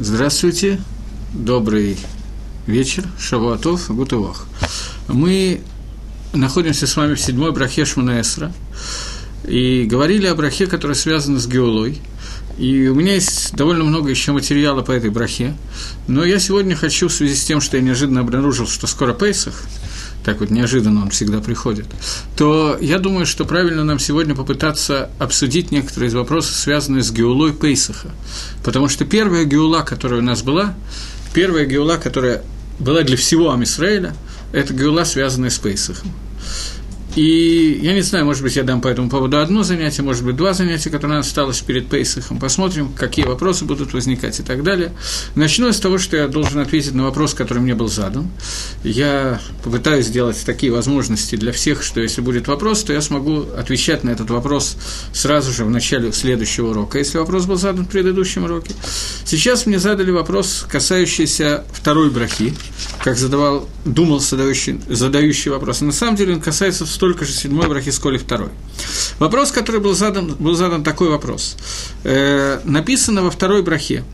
Здравствуйте, добрый вечер, Шавуатов, Гутывах. Мы находимся с вами в седьмой брахе Шманаэсра и говорили о брахе, которая связана с геолой. И у меня есть довольно много еще материала по этой брахе, но я сегодня хочу, в связи с тем, что я неожиданно обнаружил, что скоро Пейсах, так вот неожиданно он всегда приходит, то я думаю, что правильно нам сегодня попытаться обсудить некоторые из вопросов, связанные с геулой Пейсаха. Потому что первая геула, которая у нас была, первая геула, которая была для всего Амисраэля, это геула, связанная с Пейсахом. И я не знаю, может быть, я дам по этому поводу одно занятие, может быть, два занятия, которые у осталось перед Пейсахом. Посмотрим, какие вопросы будут возникать и так далее. Начну с того, что я должен ответить на вопрос, который мне был задан. Я попытаюсь сделать такие возможности для всех, что если будет вопрос, то я смогу отвечать на этот вопрос сразу же в начале следующего урока, если вопрос был задан в предыдущем уроке. Сейчас мне задали вопрос, касающийся второй брахи, как задавал, думал задающий, задающий вопрос. на самом деле он касается столько же седьмой брахи, сколь и второй. Вопрос, который был задан, был задан такой вопрос. Э, написано во второй брахе.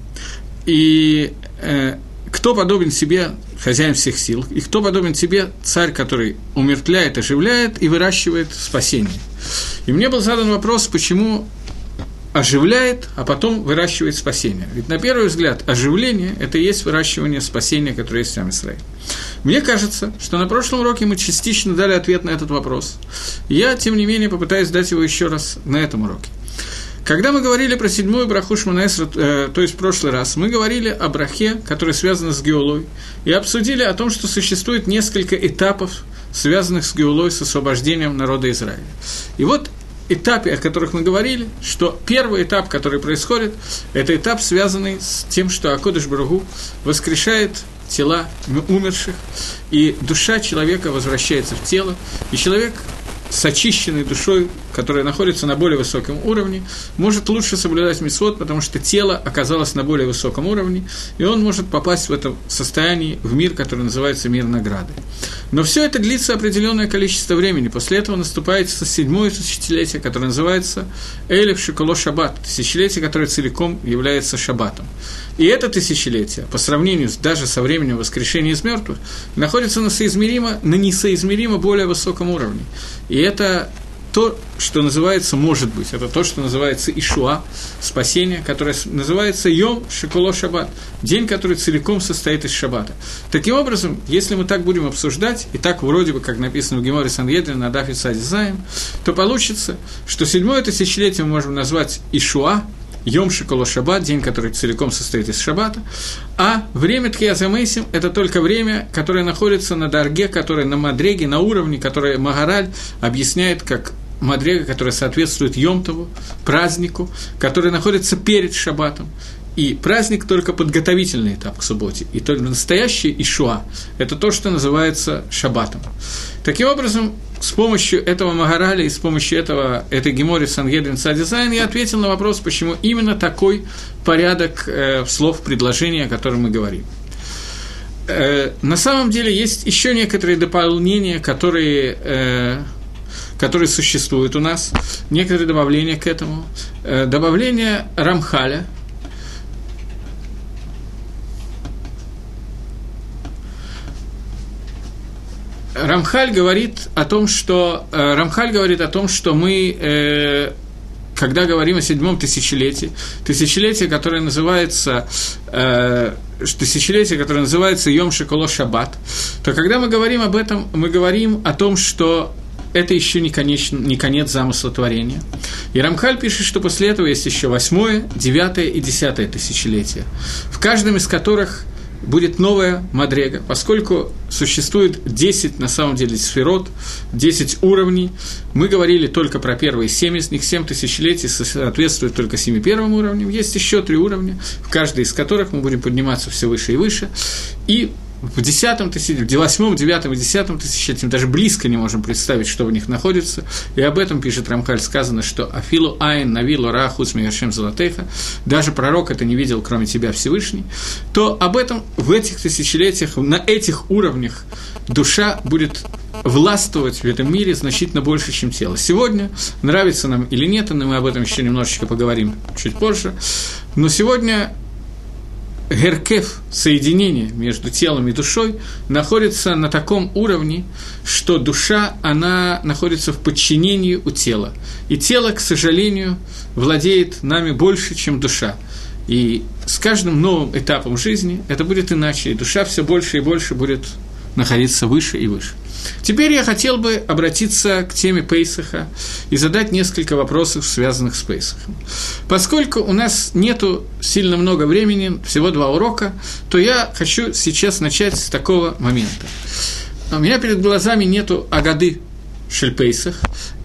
И э, кто подобен себе хозяин всех сил, и кто подобен себе царь, который умертвляет, оживляет и выращивает спасение. И мне был задан вопрос, почему оживляет, а потом выращивает спасение. Ведь на первый взгляд оживление – это и есть выращивание спасения, которое есть в сам Израиле. Мне кажется, что на прошлом уроке мы частично дали ответ на этот вопрос. Я, тем не менее, попытаюсь дать его еще раз на этом уроке. Когда мы говорили про седьмую браху Шманаэсра, э, то есть в прошлый раз, мы говорили о брахе, которая связана с геолой, и обсудили о том, что существует несколько этапов, связанных с геолой, с освобождением народа Израиля. И вот этапе, о которых мы говорили, что первый этап, который происходит, это этап, связанный с тем, что Акодыш Барагу воскрешает тела умерших, и душа человека возвращается в тело, и человек с очищенной душой, которая находится на более высоком уровне, может лучше соблюдать мисвод, потому что тело оказалось на более высоком уровне, и он может попасть в это состояние в мир, который называется мир награды. Но все это длится определенное количество времени. После этого наступает седьмое тысячелетие, которое называется Элев Шиколо Шаббат, тысячелетие, которое целиком является шаббатом. И это тысячелетие, по сравнению даже со временем воскрешения из мертвых, находится на, соизмеримо, на несоизмеримо более высоком уровне. И это то, что называется, может быть, это то, что называется Ишуа, спасение, которое называется Йом Шиколо Шаббат, день, который целиком состоит из Шаббата. Таким образом, если мы так будем обсуждать, и так вроде бы, как написано в Геморе Сангедрин на Дафе Садизаем, то получится, что седьмое тысячелетие мы можем назвать Ишуа, Йом Шиколо Шаббат, день, который целиком состоит из Шаббата, а время Тхиязамейсим – это только время, которое находится на Дарге, которое на Мадреге, на уровне, которое Магараль объясняет как Мадрега, которая соответствует Йомтову, празднику, который находится перед Шаббатом. И праздник только подготовительный этап к субботе. И только настоящий Ишуа – это то, что называется Шаббатом. Таким образом, с помощью этого Магараля и с помощью этого, этой Гемори Сангедрин Садизайн я ответил на вопрос, почему именно такой порядок э, слов предложения, о котором мы говорим. Э, на самом деле есть еще некоторые дополнения, которые, э, которые существуют у нас, некоторые добавления к этому. Э, добавление Рамхаля – Рамхаль говорит о том, что э, Рамхаль говорит о том, что мы, э, когда говорим о седьмом тысячелетии, тысячелетие, которое называется тысячелетие, которое называется Йом Шиколо Шаббат, то когда мы говорим об этом, мы говорим о том, что это еще не, конечно, не конец замысла творения. И Рамхаль пишет, что после этого есть еще восьмое, девятое и десятое тысячелетие, в каждом из которых будет новая Мадрега, поскольку существует 10, на самом деле, сферот, 10 уровней. Мы говорили только про первые 7 из них, 7 тысячелетий соответствуют только 7 первым уровням. Есть еще три уровня, в каждой из которых мы будем подниматься все выше и выше. И в десятом тысячелетии, в восьмом, девятом и десятом тысячелетии даже близко не можем представить, что в них находится. И об этом пишет Рамхаль, сказано, что «Афилу айн навилу рахус миашем золотеха» даже пророк это не видел, кроме тебя Всевышний, то об этом в этих тысячелетиях, на этих уровнях душа будет властвовать в этом мире значительно больше, чем тело. Сегодня, нравится нам или нет, но мы об этом еще немножечко поговорим чуть позже, но сегодня геркев, соединение между телом и душой, находится на таком уровне, что душа, она находится в подчинении у тела. И тело, к сожалению, владеет нами больше, чем душа. И с каждым новым этапом жизни это будет иначе, и душа все больше и больше будет находиться выше и выше. Теперь я хотел бы обратиться к теме Пейсаха и задать несколько вопросов, связанных с Пейсахом. Поскольку у нас нету сильно много времени, всего два урока, то я хочу сейчас начать с такого момента. У меня перед глазами нету Агады Шельпейсах,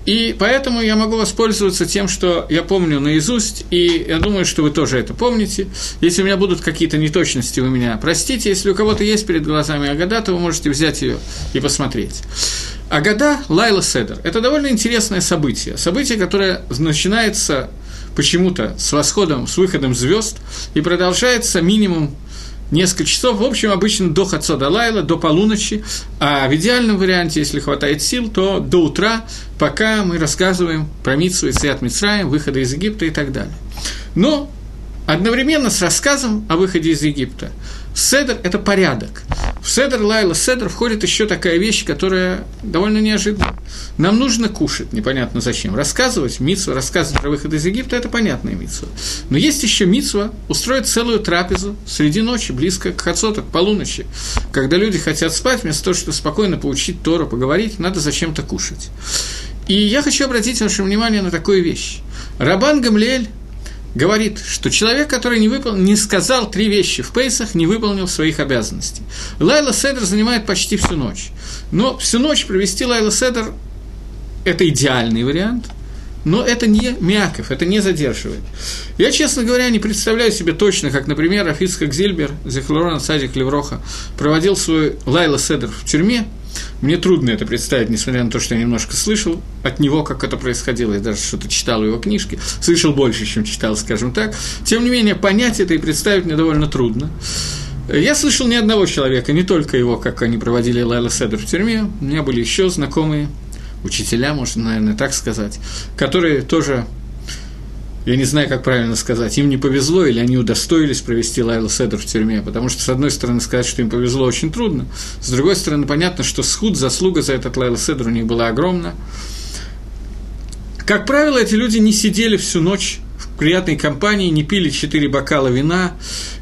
и поэтому я могу воспользоваться тем, что я помню наизусть, и я думаю, что вы тоже это помните. Если у меня будут какие-то неточности, вы меня простите. Если у кого-то есть перед глазами Агада, то вы можете взять ее и посмотреть. Агада Лайла Седер – это довольно интересное событие. Событие, которое начинается почему-то с восходом, с выходом звезд и продолжается минимум несколько часов, в общем, обычно до Хацода Лайла, до полуночи, а в идеальном варианте, если хватает сил, то до утра, пока мы рассказываем про Митсу и Циат Мицраем, выхода из Египта и так далее. Но одновременно с рассказом о выходе из Египта Седер – это порядок. В Седер Лайла Седер входит еще такая вещь, которая довольно неожиданна. Нам нужно кушать, непонятно зачем. Рассказывать митсу, рассказывать про выход из Египта – это понятная митсва. Но есть еще митсва устроить целую трапезу среди ночи, близко к Хацоту, к полуночи. Когда люди хотят спать, вместо того, чтобы спокойно поучить Тору, поговорить, надо зачем-то кушать. И я хочу обратить ваше внимание на такую вещь. Рабан Гамлиэль говорит, что человек, который не, выпол... не сказал три вещи в Пейсах, не выполнил своих обязанностей. Лайла Седер занимает почти всю ночь. Но всю ночь провести Лайла Седер – это идеальный вариант, но это не Мяков, это не задерживает. Я, честно говоря, не представляю себе точно, как, например, Афицкак Зильбер, Зехлорона Садик Левроха, проводил свой Лайла Седер в тюрьме – мне трудно это представить, несмотря на то, что я немножко слышал от него, как это происходило, я даже что-то читал его книжке, слышал больше, чем читал, скажем так. Тем не менее, понять это и представить мне довольно трудно. Я слышал ни одного человека, не только его, как они проводили Лайла Седер в тюрьме, у меня были еще знакомые учителя, можно, наверное, так сказать, которые тоже я не знаю, как правильно сказать, им не повезло или они удостоились провести Лайла Седр в тюрьме, потому что, с одной стороны, сказать, что им повезло, очень трудно, с другой стороны, понятно, что схуд, заслуга за этот Лайла Седр у них была огромна. Как правило, эти люди не сидели всю ночь приятной компании, не пили четыре бокала вина,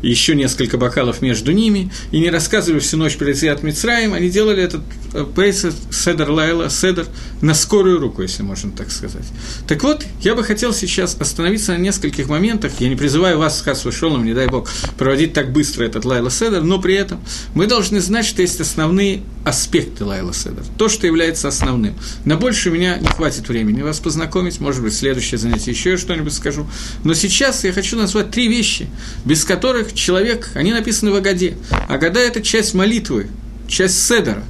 еще несколько бокалов между ними, и не рассказывали всю ночь про Изиат Мицраем, они делали этот э, Пейса, Седер Лайла, Седер на скорую руку, если можно так сказать. Так вот, я бы хотел сейчас остановиться на нескольких моментах, я не призываю вас с Хасвой Шолом, не дай бог, проводить так быстро этот Лайла Седер, но при этом мы должны знать, что есть основные аспекты Лайла Седер, то, что является основным. На больше у меня не хватит времени вас познакомить, может быть, следующее занятие еще что-нибудь скажу, но сейчас я хочу назвать три вещи, без которых человек, они написаны в Агаде. Агада – это часть молитвы, часть седера.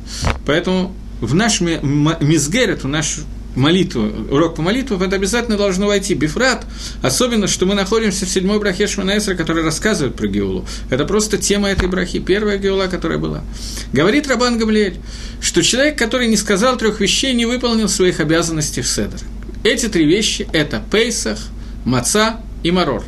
Поэтому в наш мизгерет, в наш молитву, урок по молитве, это обязательно должно войти. Бифрат, особенно, что мы находимся в седьмой брахе Шманаэсра, который рассказывает про Геулу. Это просто тема этой брахи, первая Геула, которая была. Говорит Рабан Гамлиэль, что человек, который не сказал трех вещей, не выполнил своих обязанностей в Седер. Эти три вещи – это Пейсах – маца и марор.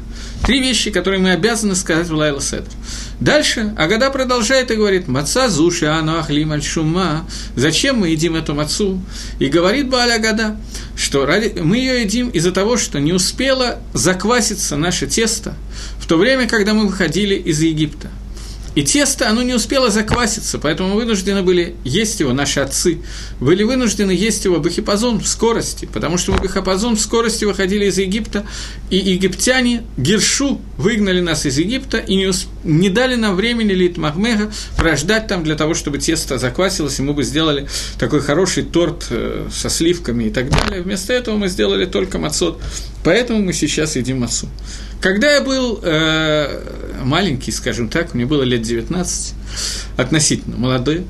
Три вещи, которые мы обязаны сказать в Лайла Седр. Дальше Агада продолжает и говорит, «Маца зуши ану ахлим аль шума». Зачем мы едим эту мацу? И говорит Бааля Агада, что ради... мы ее едим из-за того, что не успело закваситься наше тесто в то время, когда мы выходили из Египта. И тесто, оно не успело закваситься, поэтому вынуждены были есть его, наши отцы, были вынуждены есть его бахипазон в скорости, потому что бахипазон в скорости выходили из Египта, и египтяне Гершу выгнали нас из Египта и не, усп... не дали нам времени Лит Махмега прождать там для того, чтобы тесто заквасилось, и мы бы сделали такой хороший торт э, со сливками и так далее. Вместо этого мы сделали только мацот, поэтому мы сейчас едим мацу. Когда я был э, маленький, скажем так, мне было лет 19, относительно молодой,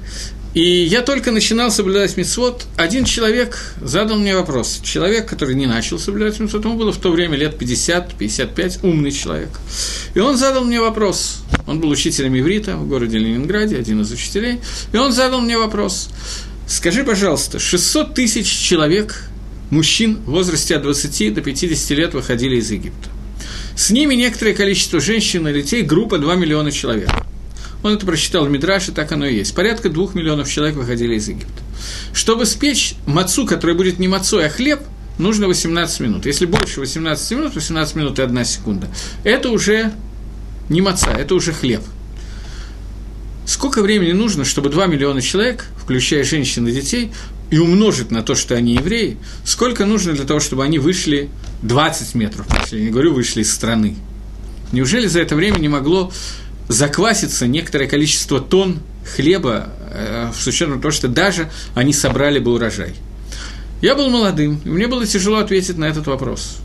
и я только начинал соблюдать мицвод, один человек задал мне вопрос. Человек, который не начал соблюдать мицвод, ему было в то время лет 50-55, умный человек. И он задал мне вопрос. Он был учителем иврита в городе Ленинграде, один из учителей. И он задал мне вопрос. Скажи, пожалуйста, 600 тысяч человек, мужчин в возрасте от 20 до 50 лет выходили из Египта. С ними некоторое количество женщин и детей, группа 2 миллиона человек. Он это прочитал в Мидраше, так оно и есть. Порядка двух миллионов человек выходили из Египта. Чтобы спечь мацу, который будет не мацой, а хлеб, нужно 18 минут. Если больше 18 минут, 18 минут и 1 секунда, это уже не маца, это уже хлеб. Сколько времени нужно, чтобы 2 миллиона человек, включая женщин и детей, и умножить на то, что они евреи, сколько нужно для того, чтобы они вышли 20 метров, если я не говорю, вышли из страны? Неужели за это время не могло закваситься некоторое количество тонн хлеба, э, с учетом того, что даже они собрали бы урожай? Я был молодым, и мне было тяжело ответить на этот вопрос.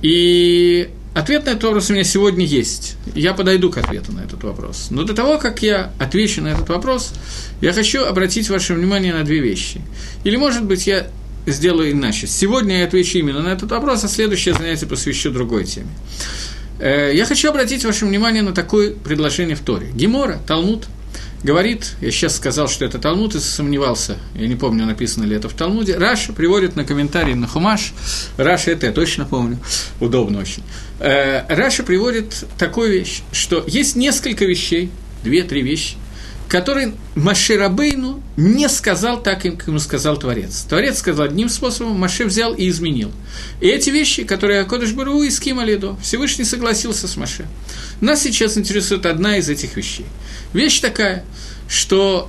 И ответ на этот вопрос у меня сегодня есть. Я подойду к ответу на этот вопрос. Но до того, как я отвечу на этот вопрос, я хочу обратить ваше внимание на две вещи. Или, может быть, я сделаю иначе. Сегодня я отвечу именно на этот вопрос, а следующее занятие посвящу другой теме. Э, я хочу обратить ваше внимание на такое предложение в Торе. Гемара, Талмуд – говорит, я сейчас сказал, что это Талмуд, и сомневался, я не помню, написано ли это в Талмуде, Раши приводит на комментарий на Хумаш, Раши это я точно помню, удобно очень. Э, Раши приводит такую вещь, что есть несколько вещей, две-три вещи, которые Маширабейну не сказал так, как ему сказал Творец. Творец сказал одним способом, Маше взял и изменил. И эти вещи, которые Акодыш Бару и Лидо, Всевышний согласился с Маше. Нас сейчас интересует одна из этих вещей. Вещь такая, что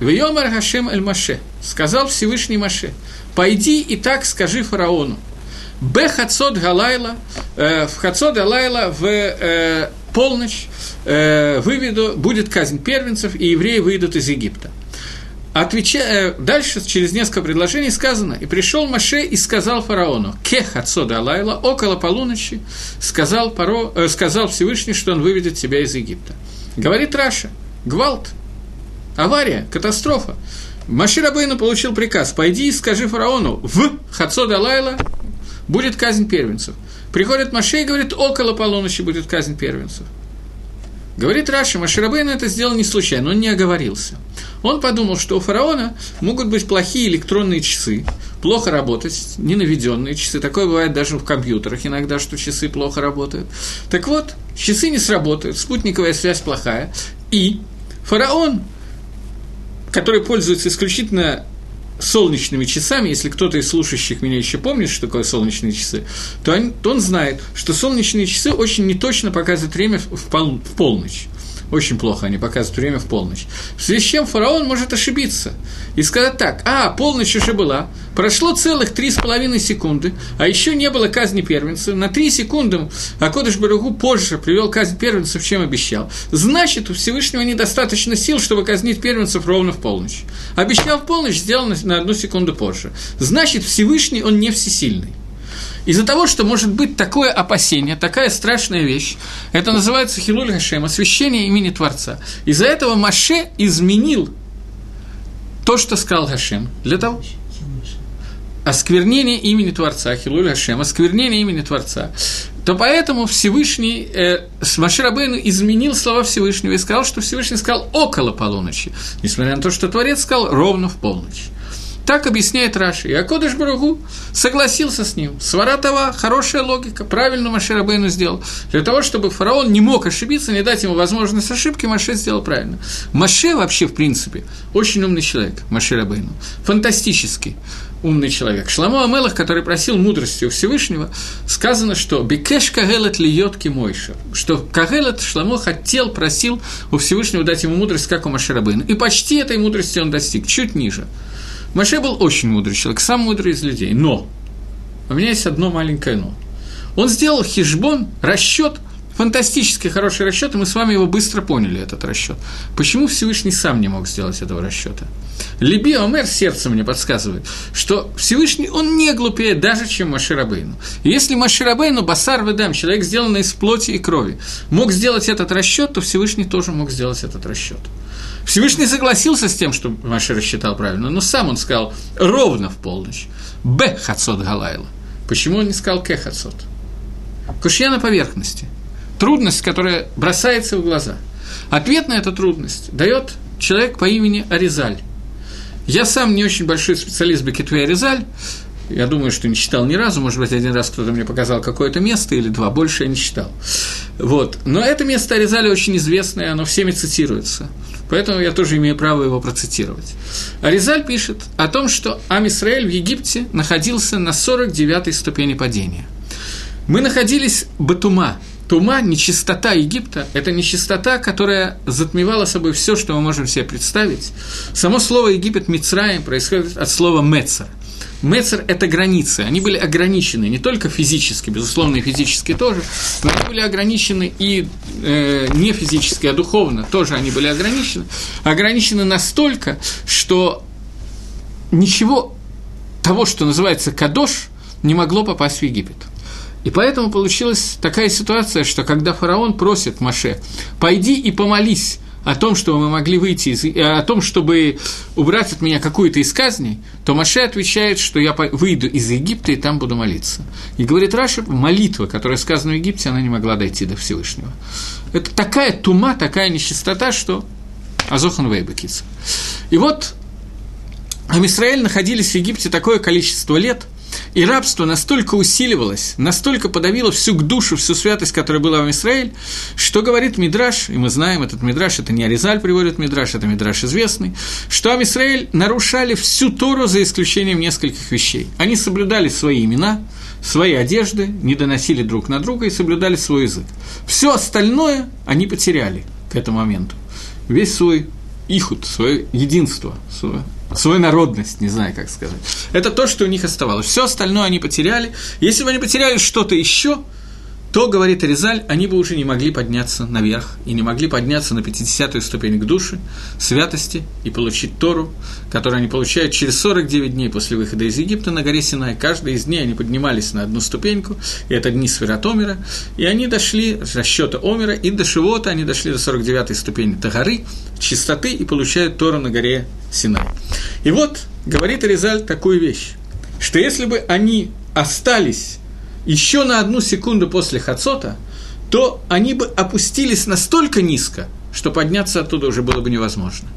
Вейомар Хашем Эль Маше, сказал Всевышний Маше, пойди и так скажи фараону, Б Хацот Галайла, э, в Хацот Галайла в э, полночь э, выведу, будет казнь первенцев, и евреи выйдут из Египта. Отвечая, э, дальше, через несколько предложений сказано, «И пришел Маше и сказал фараону, «Кех отсода Алайла, около полуночи, сказал, Паро, э, сказал Всевышний, что он выведет тебя из Египта». Говорит Раша, гвалт, авария, катастрофа. Машир Абейну получил приказ, пойди и скажи фараону, в Хацода Лайла будет казнь первенцев. Приходит Маше и говорит, около полуночи будет казнь первенцев. Говорит Раша, Маширабейн это сделал не случайно, он не оговорился. Он подумал, что у фараона могут быть плохие электронные часы, плохо работать, ненаведенные часы. Такое бывает даже в компьютерах иногда, что часы плохо работают. Так вот, часы не сработают, спутниковая связь плохая. И фараон, который пользуется исключительно солнечными часами, если кто-то из слушающих меня еще помнит, что такое солнечные часы, то он, то он знает, что солнечные часы очень неточно показывают время в, пол, в полночь. Очень плохо они показывают время в полночь. В связи с чем фараон может ошибиться и сказать так, а, полночь уже была, прошло целых три с половиной секунды, а еще не было казни первенцев, на три секунды Акодыш Барагу позже привел казнь первенцев, чем обещал. Значит, у Всевышнего недостаточно сил, чтобы казнить первенцев ровно в полночь. Обещал в полночь, сделал на одну секунду позже. Значит, Всевышний, он не всесильный. Из-за того, что может быть такое опасение, такая страшная вещь, это называется Хилуль Хашем, освящение имени Творца. Из-за этого Маше изменил то, что сказал Хашем, для того, осквернение имени Творца, Хилуль Хашем, осквернение имени Творца, то поэтому Всевышний, э, Маширабейну изменил слова Всевышнего и сказал, что Всевышний сказал около полуночи, несмотря на то, что Творец сказал ровно в полночь. Так объясняет Раши. И Акодыш Баругу согласился с ним. Сваратова – хорошая логика, правильно Маширабейну сделал. Для того, чтобы фараон не мог ошибиться, не дать ему возможность ошибки, Маше сделал правильно. Маше вообще, в принципе, очень умный человек, Маширабейну. Фантастический умный человек. Шламо Амелах, который просил мудрости у Всевышнего, сказано, что «Бекеш кагелет льет кимойша», что Кагелет Шламо хотел, просил у Всевышнего дать ему мудрость, как у Маширабейна. И почти этой мудрости он достиг, чуть ниже – Маше был очень мудрый человек, самый мудрый из людей, но у меня есть одно маленькое но. Он сделал хижбон, расчет, фантастически хороший расчет, и мы с вами его быстро поняли, этот расчет. Почему Всевышний сам не мог сделать этого расчета? Либи Омер, сердце мне подсказывает, что Всевышний, он не глупее даже, чем Маширабейну. Если Маширабейну, Басар Ведам, человек, сделанный из плоти и крови, мог сделать этот расчет, то Всевышний тоже мог сделать этот расчет. Всевышний согласился с тем, что Маша рассчитал правильно, но сам он сказал ровно в полночь. Б. Хацот Галайла. Почему он не сказал К. Хацот? Кушья на поверхности. Трудность, которая бросается в глаза. Ответ на эту трудность дает человек по имени Аризаль. Я сам не очень большой специалист Бекетве Аризаль, Я думаю, что не читал ни разу, может быть, один раз кто-то мне показал какое-то место или два, больше я не читал. Вот. Но это место Аризали очень известное, оно всеми цитируется. Поэтому я тоже имею право его процитировать. Аризаль пишет о том, что Амисраэль в Египте находился на 49-й ступени падения. Мы находились Батума, Тума, нечистота Египта, это нечистота, которая затмевала собой все, что мы можем себе представить. Само слово Египет Мицраем происходит от слова Мецер. Мецер – это границы, они были ограничены не только физически, безусловно, и физически тоже, но они были ограничены и э, не физически, а духовно. Тоже они были ограничены. Ограничены настолько, что ничего того, что называется кадош, не могло попасть в Египет – и поэтому получилась такая ситуация, что когда фараон просит Маше, пойди и помолись о том, чтобы мы могли выйти из, э, о том, чтобы убрать от меня какую-то из казней, то Маше отвечает, что я выйду из Египта и там буду молиться. И говорит Раша, молитва, которая сказана в Египте, она не могла дойти до Всевышнего. Это такая тума, такая нечистота, что Азохан Вейбекица. И вот Амисраэль находились в Египте такое количество лет – и рабство настолько усиливалось, настолько подавило всю душу, всю святость, которая была в Израиле, что говорит Мидраш, и мы знаем, этот Мидраш, это не Аризаль приводит Мидраш, это Мидраш известный, что Амисраэль нарушали всю Тору за исключением нескольких вещей. Они соблюдали свои имена, свои одежды, не доносили друг на друга и соблюдали свой язык. Все остальное они потеряли к этому моменту. Весь свой ихуд, свое единство, свое свою народность, не знаю, как сказать. Это то, что у них оставалось. Все остальное они потеряли. Если бы они потеряли что-то еще, то, говорит Резаль, они бы уже не могли подняться наверх и не могли подняться на 50-ю ступень к душе, святости и получить Тору, которую они получают через 49 дней после выхода из Египта на горе Синай. Каждый из дней они поднимались на одну ступеньку, и это дни Сфератомера, и они дошли с расчета Омера, и до Шивота они дошли до 49-й ступени Тагары, чистоты, и получают Тору на горе Синай. И вот говорит Резаль такую вещь, что если бы они остались еще на одну секунду после Хацота, то они бы опустились настолько низко, что подняться оттуда уже было бы невозможно.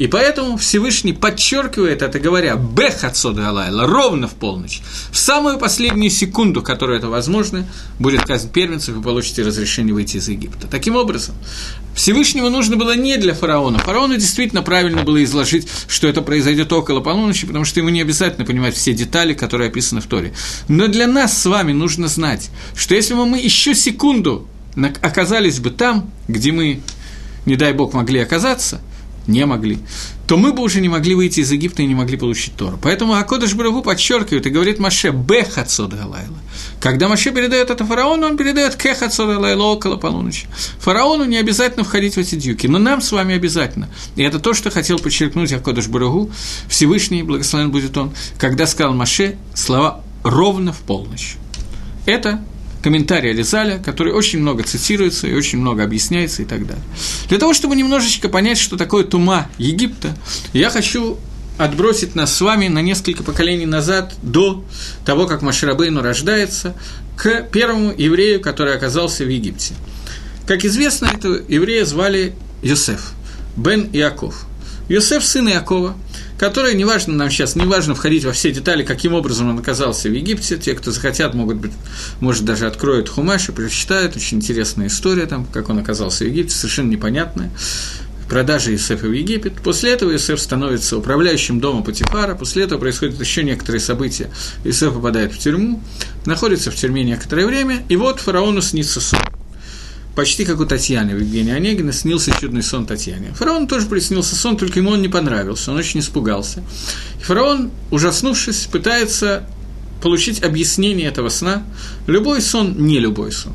И поэтому Всевышний подчеркивает это, говоря «Бех отсода Алайла» ровно в полночь. В самую последнюю секунду, которую это возможно, будет казнь первенцев, и получите разрешение выйти из Египта. Таким образом, Всевышнему нужно было не для фараона. Фараону действительно правильно было изложить, что это произойдет около полуночи, потому что ему не обязательно понимать все детали, которые описаны в Торе. Но для нас с вами нужно знать, что если бы мы еще секунду оказались бы там, где мы, не дай бог, могли оказаться, не могли, то мы бы уже не могли выйти из Египта и не могли получить Тору. Поэтому Акодыш Барагу подчеркивает и говорит Маше «Бех отсод Галайла». Когда Маше передает это фараону, он передает «Кех отсод Галайла» около полуночи. Фараону не обязательно входить в эти дюки, но нам с вами обязательно. И это то, что хотел подчеркнуть Акодыш Барагу, Всевышний, благословен будет он, когда сказал Маше слова «ровно в полночь». Это комментарий Ализаля, который очень много цитируется и очень много объясняется и так далее. Для того, чтобы немножечко понять, что такое тума Египта, я хочу отбросить нас с вами на несколько поколений назад, до того, как Маширабейну рождается, к первому еврею, который оказался в Египте. Как известно, этого еврея звали Йосеф, Бен Иаков. Йосеф – сын Иакова – который, неважно нам сейчас, неважно входить во все детали, каким образом он оказался в Египте, те, кто захотят, могут быть, может, даже откроют Хумаш и прочитают, очень интересная история там, как он оказался в Египте, совершенно непонятная продажи Иосифа в Египет. После этого Иосиф становится управляющим дома Патифара. После этого происходят еще некоторые события. Иосиф попадает в тюрьму, находится в тюрьме некоторое время, и вот фараону снится сон почти как у Татьяны в Евгении Онегина, снился чудный сон Татьяне. Фараон тоже приснился сон, только ему он не понравился, он очень испугался. И фараон, ужаснувшись, пытается получить объяснение этого сна. Любой сон – не любой сон.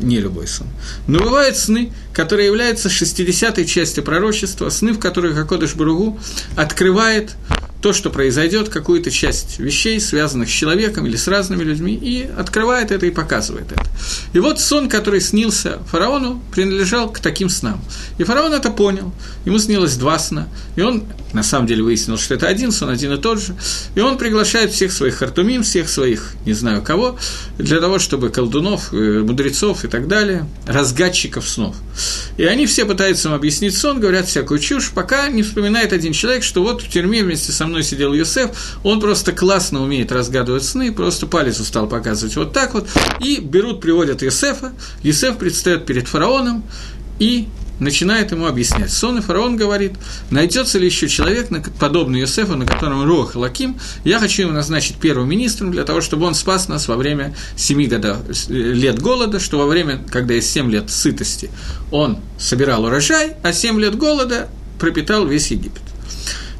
Не любой сон. Но бывают сны, которые являются 60-й частью пророчества, сны, в которых Акодыш Баругу открывает то, что произойдет, какую-то часть вещей, связанных с человеком или с разными людьми, и открывает это и показывает это. И вот сон, который снился фараону, принадлежал к таким снам. И фараон это понял. Ему снилось два сна. И он, на самом деле, выяснил, что это один сон, один и тот же. И он приглашает всех своих хартумим, всех своих, не знаю кого, для того, чтобы колдунов, э, мудрецов и так далее, разгадчиков снов. И они все пытаются ему объяснить сон, говорят всякую чушь, пока не вспоминает один человек, что вот в тюрьме вместе со со мной сидел Юсеф, он просто классно умеет разгадывать сны, просто палец устал показывать вот так вот, и берут, приводят Юсефа, Юсеф предстает перед фараоном, и начинает ему объяснять. Сон, и фараон говорит, найдется ли еще человек, подобный Йосефу, на котором Руах Лаким, я хочу его назначить первым министром для того, чтобы он спас нас во время семи годов, лет голода, что во время, когда есть семь лет сытости, он собирал урожай, а семь лет голода пропитал весь Египет.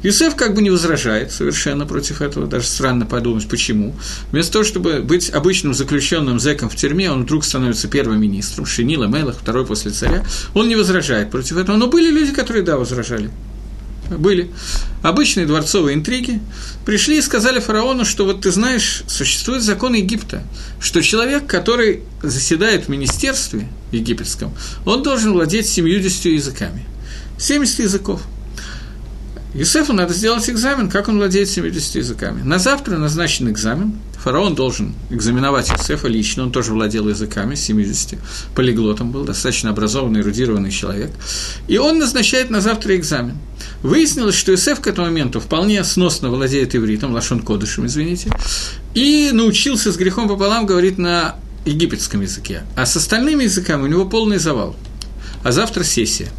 Юсеф как бы не возражает совершенно против этого, даже странно подумать, почему. Вместо того, чтобы быть обычным заключенным зэком в тюрьме, он вдруг становится первым министром, Шинила Мелах, второй после царя. Он не возражает против этого, но были люди, которые, да, возражали. Были. Обычные дворцовые интриги. Пришли и сказали фараону, что вот ты знаешь, существует закон Египта, что человек, который заседает в министерстве египетском, он должен владеть 70 языками. 70 языков – Юсефу надо сделать экзамен, как он владеет 70 языками. На завтра назначен экзамен. Фараон должен экзаменовать Юсефа лично, он тоже владел языками, 70, полиглотом был, достаточно образованный, эрудированный человек. И он назначает на завтра экзамен. Выяснилось, что Юсеф к этому моменту вполне сносно владеет ивритом, лашон кодышем, извините, и научился с грехом пополам говорить на египетском языке. А с остальными языками у него полный завал. А завтра сессия –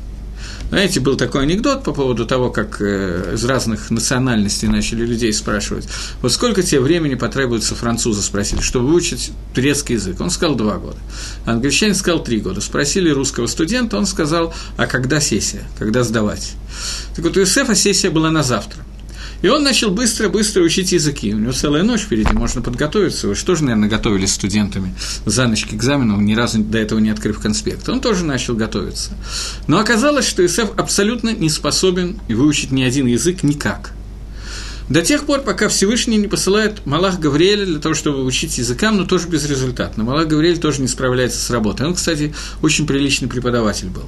знаете, был такой анекдот по поводу того, как э, из разных национальностей начали людей спрашивать, вот сколько тебе времени потребуется француза, спросили, чтобы выучить турецкий язык. Он сказал два года. Англичанин сказал три года. Спросили русского студента, он сказал, а когда сессия, когда сдавать? Так вот, у Юсефа сессия была на завтра. И он начал быстро-быстро учить языки. У него целая ночь впереди, можно подготовиться. Вы же тоже, наверное, готовились студентами за ночь к экзамену, ни разу до этого не открыв конспект. Он тоже начал готовиться. Но оказалось, что ИСФ абсолютно не способен выучить ни один язык никак – до тех пор, пока Всевышний не посылает Малах Гавриэля для того, чтобы учить языкам, но тоже безрезультатно. Малах Гавриэль тоже не справляется с работой. Он, кстати, очень приличный преподаватель был.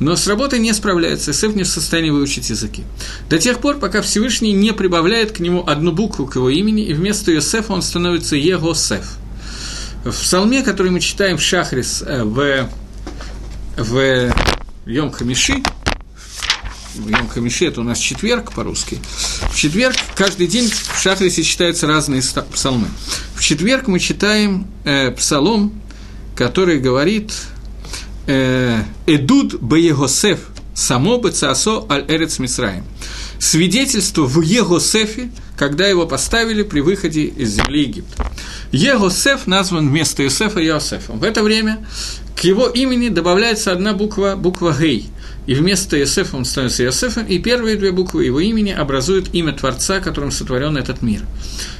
Но с работой не справляется, Исеф не в состоянии выучить языки. До тех пор, пока Всевышний не прибавляет к нему одну букву к его имени, и вместо Йосефа он становится Егосеф. В псалме, который мы читаем в Шахрис э, в, в Йом Хамиши, Йом Хамиши, это у нас четверг по-русски. В четверг каждый день в Шахрисе читаются разные псалмы. В четверг мы читаем э, псалом, который говорит э, «Эдуд баегосеф само бецасо аль эрец мисраем». Свидетельство в Егосефе, когда его поставили при выходе из земли Египта. Егосеф назван вместо Иосифа Иосифом. В это время к его имени добавляется одна буква, буква Гей – и вместо Иосифа он становится Иосифом, и первые две буквы его имени образуют имя Творца, которым сотворен этот мир.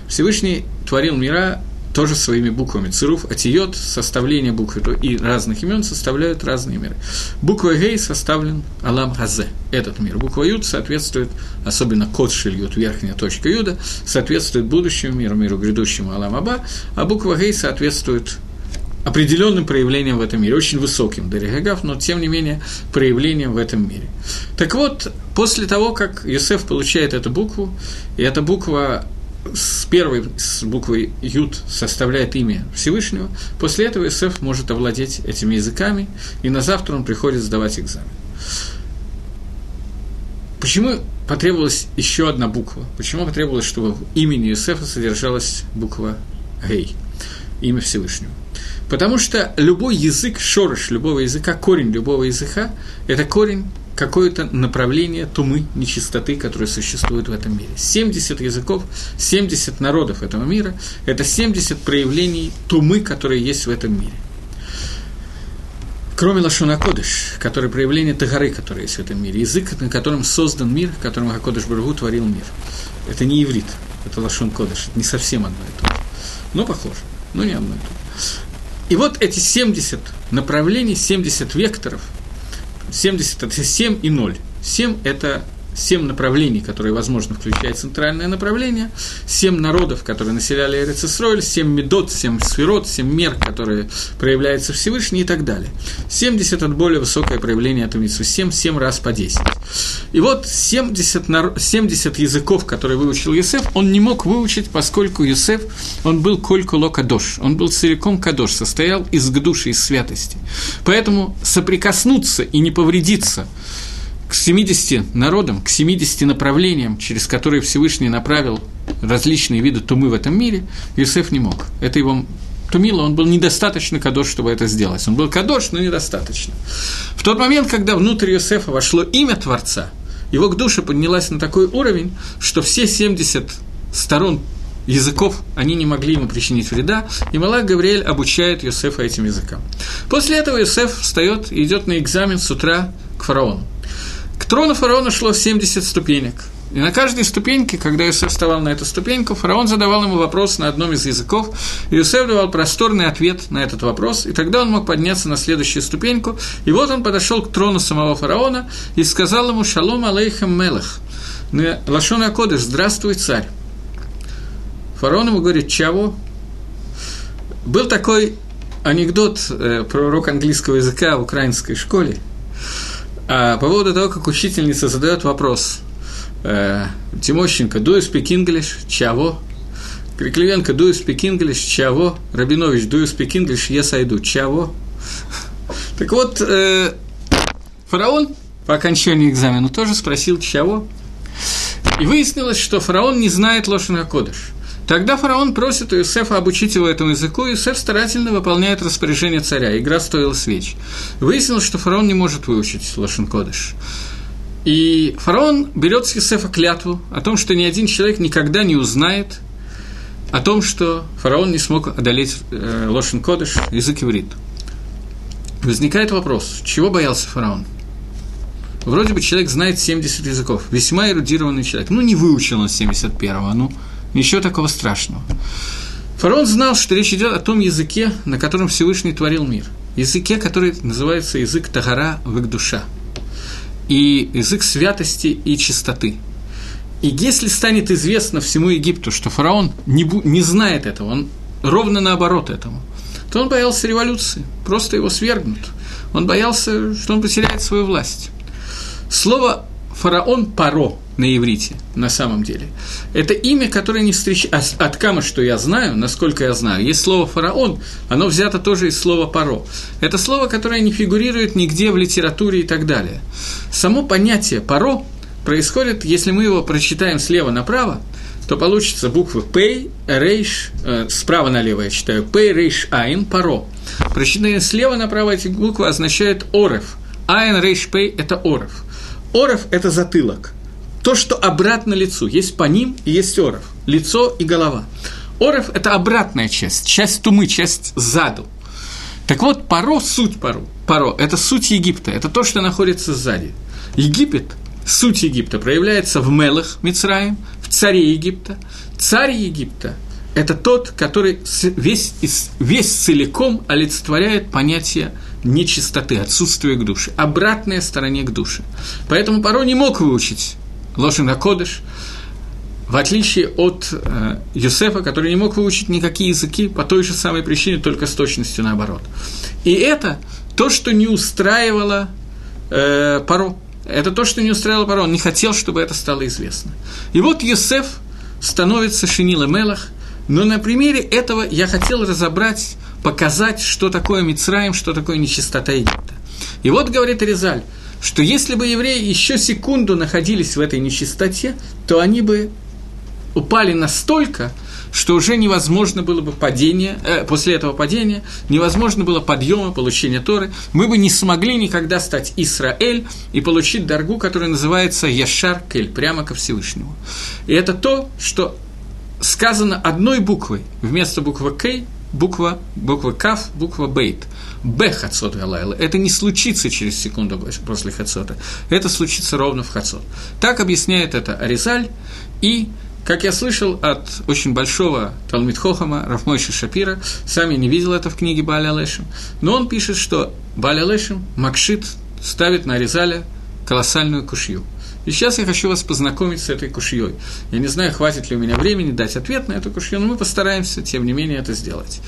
Всевышний творил мира тоже своими буквами. Цируф, Атиот, составление букв и разных имен составляют разные миры. Буква Гей составлен Алам Хазе, этот мир. Буква Юд соответствует, особенно код Шильют, верхняя точка Юда, соответствует будущему миру, миру грядущему Алам Аба, а буква Гей соответствует определенным проявлением в этом мире, очень высоким Даригагав, но тем не менее проявлением в этом мире. Так вот, после того, как Юсеф получает эту букву, и эта буква с первой с буквой Юд составляет имя Всевышнего, после этого Юсеф может овладеть этими языками, и на завтра он приходит сдавать экзамен. Почему потребовалась еще одна буква? Почему потребовалось, чтобы в имени Юсефа содержалась буква Гей, имя Всевышнего? Потому что любой язык, шорош любого языка, корень любого языка – это корень какое-то направление тумы, нечистоты, которое существует в этом мире. 70 языков, 70 народов этого мира – это 70 проявлений тумы, которые есть в этом мире. Кроме Лашона Кодыш, который проявление Тагары, которое есть в этом мире, язык, на котором создан мир, в котором Акодыш Баргу творил мир. Это не иврит, это Лашон Кодыш, это не совсем одно и то же. Но похоже, но не одно и то же. И вот эти 70 направлений, 70 векторов, 70 – это 7 и 0. 7 – это семь направлений, которые, возможно, включают центральное направление, семь народов, которые населяли Эрицесройль, семь медот, семь сферот, семь мер, которые проявляются Всевышний и так далее. 70 – это более высокое проявление этого митсу, 7, 7 раз по 10. И вот 70, 70 языков, которые выучил Юсеф, он не мог выучить, поскольку Юсеф, он был колькуло кадош, он был целиком кадош, состоял из гдуши, из святости. Поэтому соприкоснуться и не повредиться – к к 70 народам, к 70 направлениям, через которые Всевышний направил различные виды тумы в этом мире, Юсеф не мог. Это его Тумила, он был недостаточно кадош, чтобы это сделать. Он был кадош, но недостаточно. В тот момент, когда внутрь Юсефа вошло имя Творца, его к душе поднялась на такой уровень, что все 70 сторон языков, они не могли ему причинить вреда, и Малак Гавриэль обучает Юсефа этим языкам. После этого Юсеф встает и идет на экзамен с утра к фараону. К трону фараона шло 70 ступенек. И на каждой ступеньке, когда Иосиф вставал на эту ступеньку, фараон задавал ему вопрос на одном из языков, и Иосиф давал просторный ответ на этот вопрос, и тогда он мог подняться на следующую ступеньку, и вот он подошел к трону самого фараона и сказал ему «Шалом алейхам мелах», Лашон Акодыш, здравствуй, царь. Фараон ему говорит, чего? Был такой анекдот э, про урок английского языка в украинской школе – а по поводу того, как учительница задает вопрос, э, Тимощенко, do you speak English? Чего? Криклевенко, do you speak English? Чего? Рабинович, do you speak English? Yes, I. Чего? Так вот, э, фараон по окончании экзамена тоже спросил, чего? И выяснилось, что фараон не знает Лошина Кодыш. Тогда фараон просит у Иосифа обучить его этому языку, и Иосиф старательно выполняет распоряжение царя. Игра стоила свеч. Выяснилось, что фараон не может выучить Лошен Кодыш. И фараон берет с Иосифа клятву о том, что ни один человек никогда не узнает о том, что фараон не смог одолеть э, Лошен Кодыш, язык иврит. Возникает вопрос, чего боялся фараон? Вроде бы человек знает 70 языков, весьма эрудированный человек. Ну, не выучил он 71-го, ну, Ничего такого страшного. Фараон знал, что речь идет о том языке, на котором Всевышний творил мир. Языке, который называется язык Тагара душа. И язык святости и чистоты. И если станет известно всему Египту, что фараон не, бу- не знает этого, он ровно наоборот этому, то он боялся революции, просто его свергнут. Он боялся, что он потеряет свою власть. Слово фараон Паро на иврите, на самом деле. Это имя, которое не встречается... От Кама, что я знаю, насколько я знаю, есть слово «фараон», оно взято тоже из слова «паро». Это слово, которое не фигурирует нигде в литературе и так далее. Само понятие «паро» происходит, если мы его прочитаем слева направо, то получится буквы «пей», «рейш», э, справа налево я читаю, «пей», «рейш», «айн», «паро». Прочитание слева направо эти буквы означают «орев». «Айн», «рейш», «пей» – это «орев». «Орев» – это затылок – то, что обратно лицу. Есть по ним и есть оров. Лицо и голова. Оров – это обратная часть, часть тумы, часть заду. Так вот, паро – суть паро. Паро – это суть Египта, это то, что находится сзади. Египет, суть Египта проявляется в Мелах Мицраем, в царе Египта. Царь Египта – это тот, который весь, весь целиком олицетворяет понятие нечистоты, отсутствия к душе, обратная стороне к душе. Поэтому Паро не мог выучить Лошин Акодыш, в отличие от э, Юсефа, который не мог выучить никакие языки по той же самой причине, только с точностью наоборот. И это то, что не устраивало э, Паро. Это то, что не устраивало Паро. Он не хотел, чтобы это стало известно. И вот Юсеф становится Шинила Мелах, но на примере этого я хотел разобрать, показать, что такое Мицраем, что такое нечистота Египта. И вот говорит Резаль – что если бы евреи еще секунду находились в этой нечистоте, то они бы упали настолько, что уже невозможно было бы падение, э, после этого падения, невозможно было подъема, получения Торы, мы бы не смогли никогда стать Исраэль и получить дорогу, которая называется Яшар Кель, прямо ко Всевышнему. И это то, что сказано одной буквой вместо буквы Кей, буква, буква Кав, буква Бейт. Б Хацот Галайла. Это не случится через секунду после Хацота. Это случится ровно в Хацот. Так объясняет это Аризаль. И, как я слышал от очень большого Талмит Хохама, Рафмойши Шапира, сам я не видел это в книге Баля Лешем, но он пишет, что Баля Лешем, Макшит, ставит на Аризаля колоссальную кушью – и сейчас я хочу вас познакомить с этой кушьей. Я не знаю, хватит ли у меня времени дать ответ на эту кушью, но мы постараемся, тем не менее, это сделать.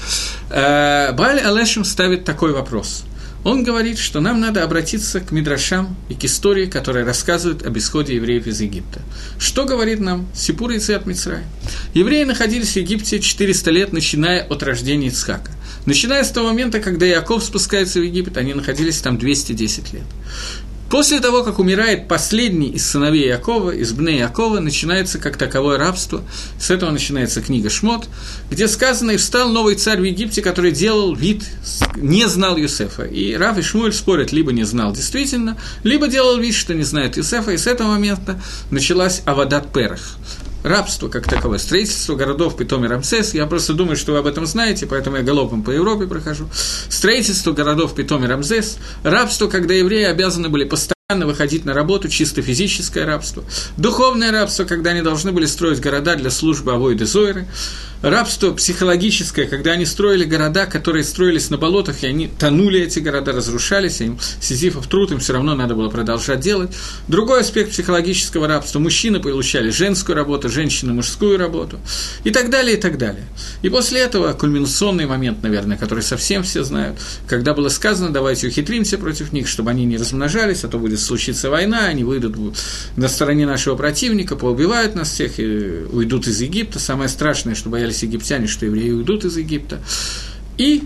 Э, Баль Алешем ставит такой вопрос. Он говорит, что нам надо обратиться к Мидрашам и к истории, которая рассказывает об исходе евреев из Египта. Что говорит нам Сипур и Цвет Мицрай? Евреи находились в Египте 400 лет, начиная от рождения Ицхака. Начиная с того момента, когда Яков спускается в Египет, они находились там 210 лет. После того, как умирает последний из сыновей Якова, из Бне Якова, начинается как таковое рабство. С этого начинается книга Шмот, где сказано, и встал новый царь в Египте, который делал вид, не знал Юсефа. И Раф и Шмуэль спорят, либо не знал действительно, либо делал вид, что не знает Юсефа, и с этого момента началась Авадат Перах рабство как таковое, строительство городов Питом и Рамсес. Я просто думаю, что вы об этом знаете, поэтому я галопом по Европе прохожу. Строительство городов Питом и Рамсес. Рабство, когда евреи обязаны были постоянно выходить на работу, чисто физическое рабство. Духовное рабство, когда они должны были строить города для службы Авойды Зойры рабство психологическое, когда они строили города, которые строились на болотах, и они тонули эти города, разрушались, им Сизифов труд им все равно надо было продолжать делать. Другой аспект психологического рабства – мужчины получали женскую работу, женщины – мужскую работу, и так далее, и так далее. И после этого кульминационный момент, наверное, который совсем все знают, когда было сказано, давайте ухитримся против них, чтобы они не размножались, а то будет случиться война, они выйдут на стороне нашего противника, поубивают нас всех и уйдут из Египта. Самое страшное, чтобы боялись египтяне, что евреи уйдут из Египта. И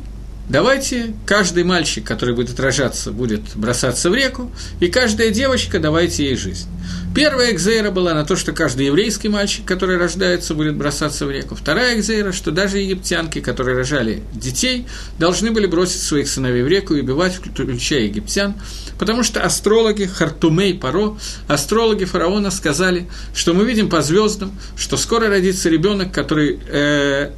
давайте каждый мальчик, который будет отражаться, будет бросаться в реку, и каждая девочка давайте ей жизнь. Первая экзейра была на то, что каждый еврейский мальчик, который рождается, будет бросаться в реку. Вторая экзейра, что даже египтянки, которые рожали детей, должны были бросить своих сыновей в реку и убивать, включая египтян, потому что астрологи Хартумей Паро, астрологи фараона сказали, что мы видим по звездам, что скоро родится ребенок, который э,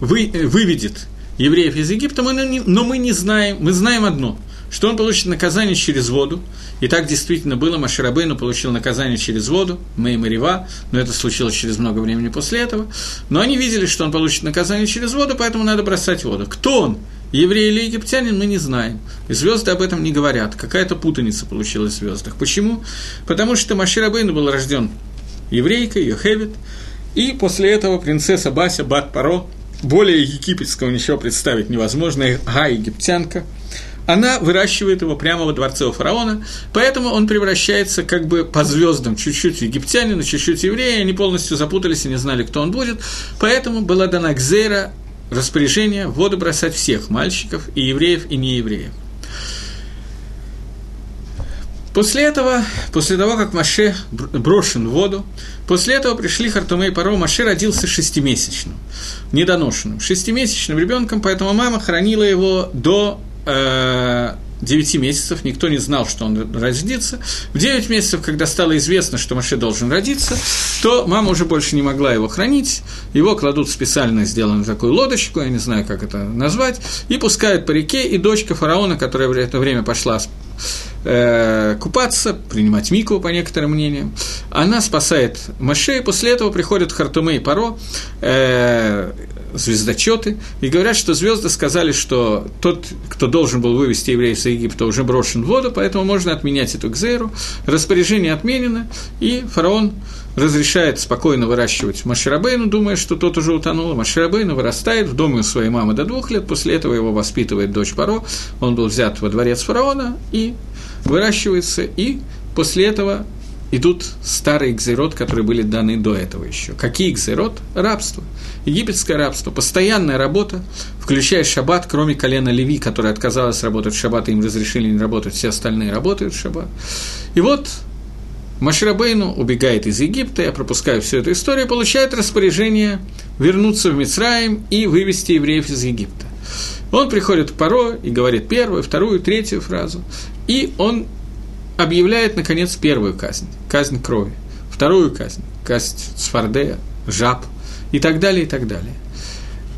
вы, выведет евреев из Египта, но мы не знаем, мы знаем одно – что он получит наказание через воду, и так действительно было, Маширабейну получил наказание через воду, Мэй Марива, но это случилось через много времени после этого, но они видели, что он получит наказание через воду, поэтому надо бросать воду. Кто он? Еврей или египтянин, мы не знаем. И звезды об этом не говорят. Какая-то путаница получилась в звездах. Почему? Потому что Маширабейну был рожден еврейкой, Йохевит, и после этого принцесса Бася Бат Паро, более египетского ничего представить невозможно, Га египтянка – она выращивает его прямо во дворце у фараона, поэтому он превращается как бы по звездам, чуть-чуть египтянина, чуть-чуть еврея, они полностью запутались и не знали, кто он будет, поэтому была дана Гзейра распоряжение в воду бросать всех мальчиков, и евреев, и неевреев. После этого, после того, как Маше брошен в воду, после этого пришли Хартуме и Паро, Маше родился шестимесячным, недоношенным, шестимесячным ребенком, поэтому мама хранила его до э, 9 месяцев, никто не знал, что он родится. В 9 месяцев, когда стало известно, что Маше должен родиться, то мама уже больше не могла его хранить, его кладут в специально сделанную такую лодочку, я не знаю, как это назвать, и пускают по реке, и дочка фараона, которая в это время пошла э, купаться, принимать мику, по некоторым мнениям, она спасает Маше, и после этого приходят Хартуме и Паро, э, звездочеты, и говорят, что звезды сказали, что тот, кто должен был вывести евреев из Египта, уже брошен в воду, поэтому можно отменять эту кзеру. Распоряжение отменено, и фараон разрешает спокойно выращивать Маширабейну, думая, что тот уже утонул. Маширабейну вырастает в доме у своей мамы до двух лет, после этого его воспитывает дочь Паро, он был взят во дворец фараона и выращивается, и после этого идут старые кзерот, которые были даны до этого еще. Какие кзерот? Рабство. Египетское рабство, постоянная работа, включая шаббат, кроме колена Леви, которая отказалась работать в шаббат, им разрешили не работать, все остальные работают в шаббат. И вот Маширабейну убегает из Египта, я пропускаю всю эту историю, получает распоряжение вернуться в Мицраим и вывести евреев из Египта. Он приходит к Паро и говорит первую, вторую, третью фразу, и он объявляет, наконец, первую казнь, казнь крови, вторую казнь, казнь Сфардея, жаб – и так далее, и так далее.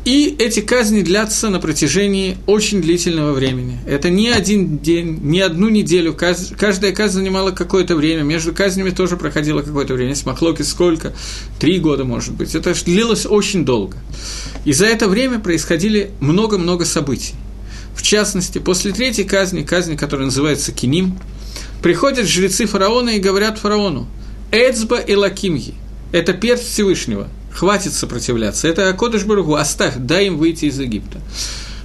И эти казни длятся на протяжении очень длительного времени. Это не один день, не одну неделю. Каждая казнь занимала какое-то время. Между казнями тоже проходило какое-то время. С сколько? Три года, может быть. Это длилось очень долго. И за это время происходили много-много событий. В частности, после третьей казни, казни, которая называется Киним, приходят жрецы фараона и говорят фараону «Эцба и Лакимги» – это перст Всевышнего – хватит сопротивляться. Это Кодыш Баругу, оставь, дай им выйти из Египта.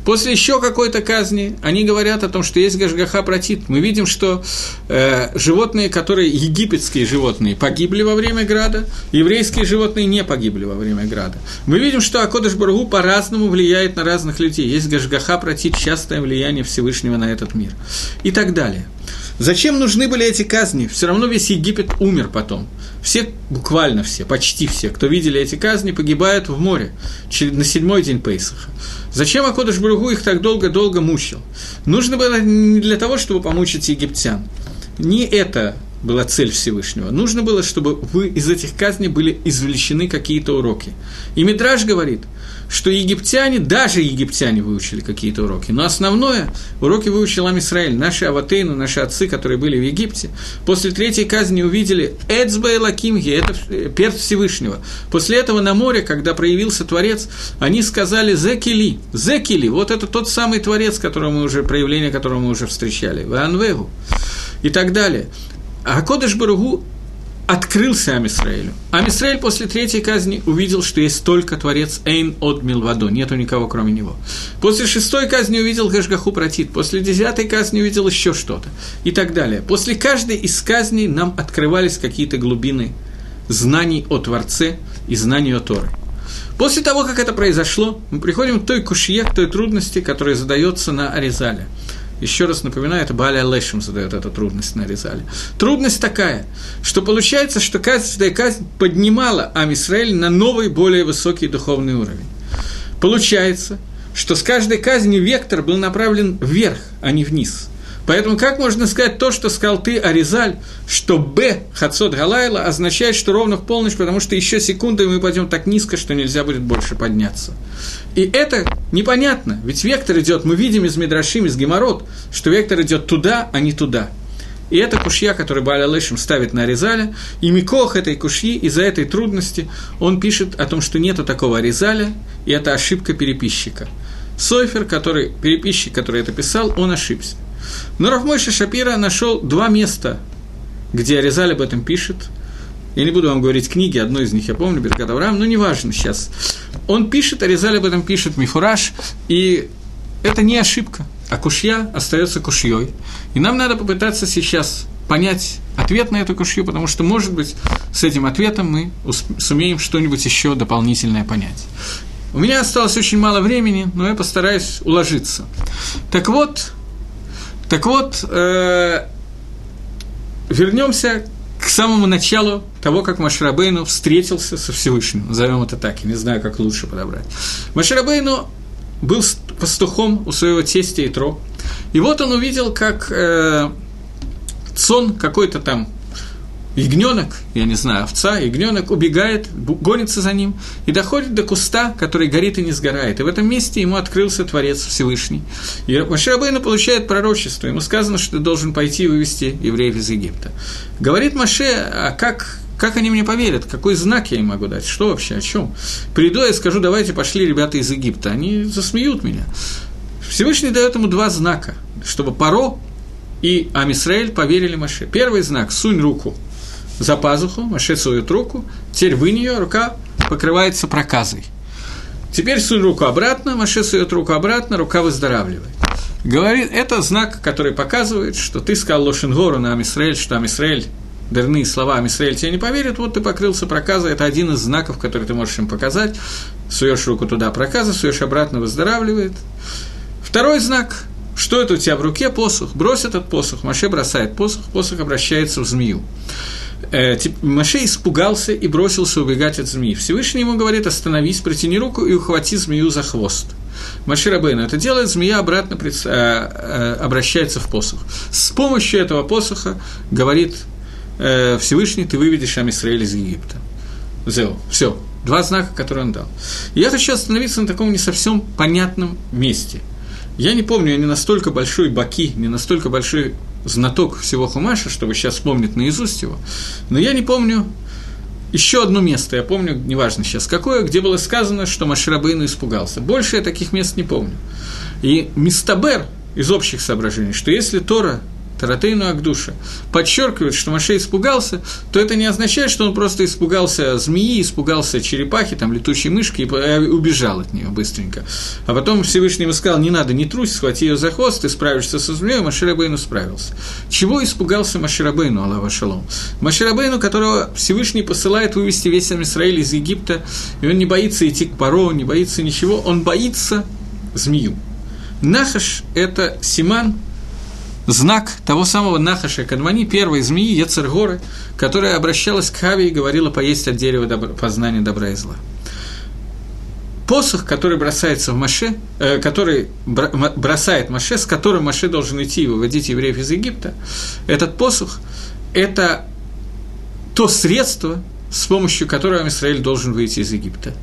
После еще какой-то казни они говорят о том, что есть Гашгаха протит. Мы видим, что э, животные, которые египетские животные, погибли во время града, еврейские животные не погибли во время града. Мы видим, что Акодыш Баргу по-разному влияет на разных людей. Есть Гашгаха протит, частое влияние Всевышнего на этот мир. И так далее. Зачем нужны были эти казни? Все равно весь Египет умер потом. Все, буквально все, почти все, кто видели эти казни, погибают в море на седьмой день Пейсаха. Зачем Акодыш Бругу их так долго-долго мучил? Нужно было не для того, чтобы помучить египтян. Не это была цель Всевышнего. Нужно было, чтобы вы из этих казней были извлечены какие-то уроки. И Мидраж говорит, что египтяне, даже египтяне выучили какие-то уроки, но основное, уроки выучил Амисраэль, наши аватейну, наши отцы, которые были в Египте, после третьей казни увидели Эцба и Лакимги, это перст Всевышнего. После этого на море, когда проявился Творец, они сказали «Зекили», «Зекили», вот это тот самый Творец, которого мы уже, проявление которого мы уже встречали, «Ванвегу» и так далее. А Кодыш Баругу открылся Амисраэлю. Амисраэль после третьей казни увидел, что есть только Творец Эйн от Милвадо, нету никого кроме него. После шестой казни увидел Гашгаху Протит, после десятой казни увидел еще что-то и так далее. После каждой из казней нам открывались какие-то глубины знаний о Творце и знаний о Торе. После того, как это произошло, мы приходим к той кушье, к той трудности, которая задается на Аризале – еще раз напоминаю, это Баля Лешем задает эту трудность на Резале. Трудность такая, что получается, что каждая казнь поднимала Амисраэль на новый, более высокий духовный уровень. Получается, что с каждой казнью вектор был направлен вверх, а не вниз – Поэтому как можно сказать то, что сказал ты, Аризаль, что Б, Хацот Галайла, означает, что ровно в полночь, потому что еще секунды мы пойдем так низко, что нельзя будет больше подняться. И это непонятно, ведь вектор идет, мы видим из Мидрашим, из Геморрот, что вектор идет туда, а не туда. И это кушья, который Баля Лешем ставит на Аризаля, и Микох этой кушьи, из-за этой трудности, он пишет о том, что нету такого Аризаля, и это ошибка переписчика. Сойфер, который, переписчик, который это писал, он ошибся. Но Рафмойша Шапира нашел два места, где Аризаль об этом пишет. Я не буду вам говорить книги, одной из них я помню, Беркат Авраам, но неважно сейчас. Он пишет, Аризаль об этом пишет, Мифураж, и это не ошибка, а кушья остается кушьей. И нам надо попытаться сейчас понять ответ на эту кушью, потому что, может быть, с этим ответом мы сумеем что-нибудь еще дополнительное понять. У меня осталось очень мало времени, но я постараюсь уложиться. Так вот, так вот, э, вернемся к самому началу того, как Машрабейну встретился со Всевышним. Назовем это так, я не знаю, как лучше подобрать. Машрабейну был пастухом у своего тестя Итро. И вот он увидел, как э, сон какой-то там ягненок, я не знаю, овца, ягненок убегает, гонится за ним и доходит до куста, который горит и не сгорает. И в этом месте ему открылся Творец Всевышний. И Маширабейна получает пророчество. Ему сказано, что ты должен пойти и вывести евреев из Египта. Говорит Маше, а как, как они мне поверят? Какой знак я им могу дать? Что вообще? О чем? Приду я скажу, давайте пошли ребята из Египта. Они засмеют меня. Всевышний дает ему два знака, чтобы Паро и Амисраэль поверили Маше. Первый знак – сунь руку – за пазуху, Маше сует руку, теперь вы нее, рука покрывается проказой. Теперь сунь руку обратно, Маше сует руку обратно, рука выздоравливает. Говорит, это знак, который показывает, что ты сказал Лошенгору на Амисраэль, что Амисраэль дурные слова Амисраэль тебе не поверит, вот ты покрылся проказой, это один из знаков, который ты можешь им показать. Суешь руку туда, проказа, суешь обратно, выздоравливает. Второй знак, что это у тебя в руке? Посох. Брось этот посох. Маше бросает посох, посох обращается в змею Маше испугался и бросился убегать от змеи. Всевышний ему говорит, остановись, протяни руку и ухвати змею за хвост. Машир Абейну это делает, змея обратно пред, э, э, обращается в посох. С помощью этого посоха, говорит э, Всевышний, ты выведешь Амисраэль из Египта. Зео. Все. Два знака, которые он дал. я хочу остановиться на таком не совсем понятном месте. Я не помню, я не настолько большой баки, не настолько большой знаток всего Хумаша, чтобы сейчас вспомнить наизусть его, но я не помню еще одно место, я помню, неважно сейчас какое, где было сказано, что Маширабейну испугался. Больше я таких мест не помню. И Мистабер из общих соображений, что если Тора Таратейну Агдуша, подчеркивает, что Маше испугался, то это не означает, что он просто испугался змеи, испугался черепахи, там, летучей мышки и э, убежал от нее быстренько. А потом Всевышний ему сказал, не надо, не трусь, схвати ее за хвост, ты справишься со змеей, Маширабейну справился. Чего испугался Маширабейну, Аллах Шалом? Маширабейну, которого Всевышний посылает вывести весь Израиль из Египта, и он не боится идти к Паро, не боится ничего, он боится змею. Нахаш – это Симан, знак того самого Нахаша Кадмани, первой змеи Яцергоры, которая обращалась к Хаве и говорила поесть от дерева добра, познания добра и зла. Посох, который бросается в Маше, э, который бросает Маше, с которым Маше должен идти и выводить евреев из Египта, этот посох – это то средство, с помощью которого Израиль должен выйти из Египта.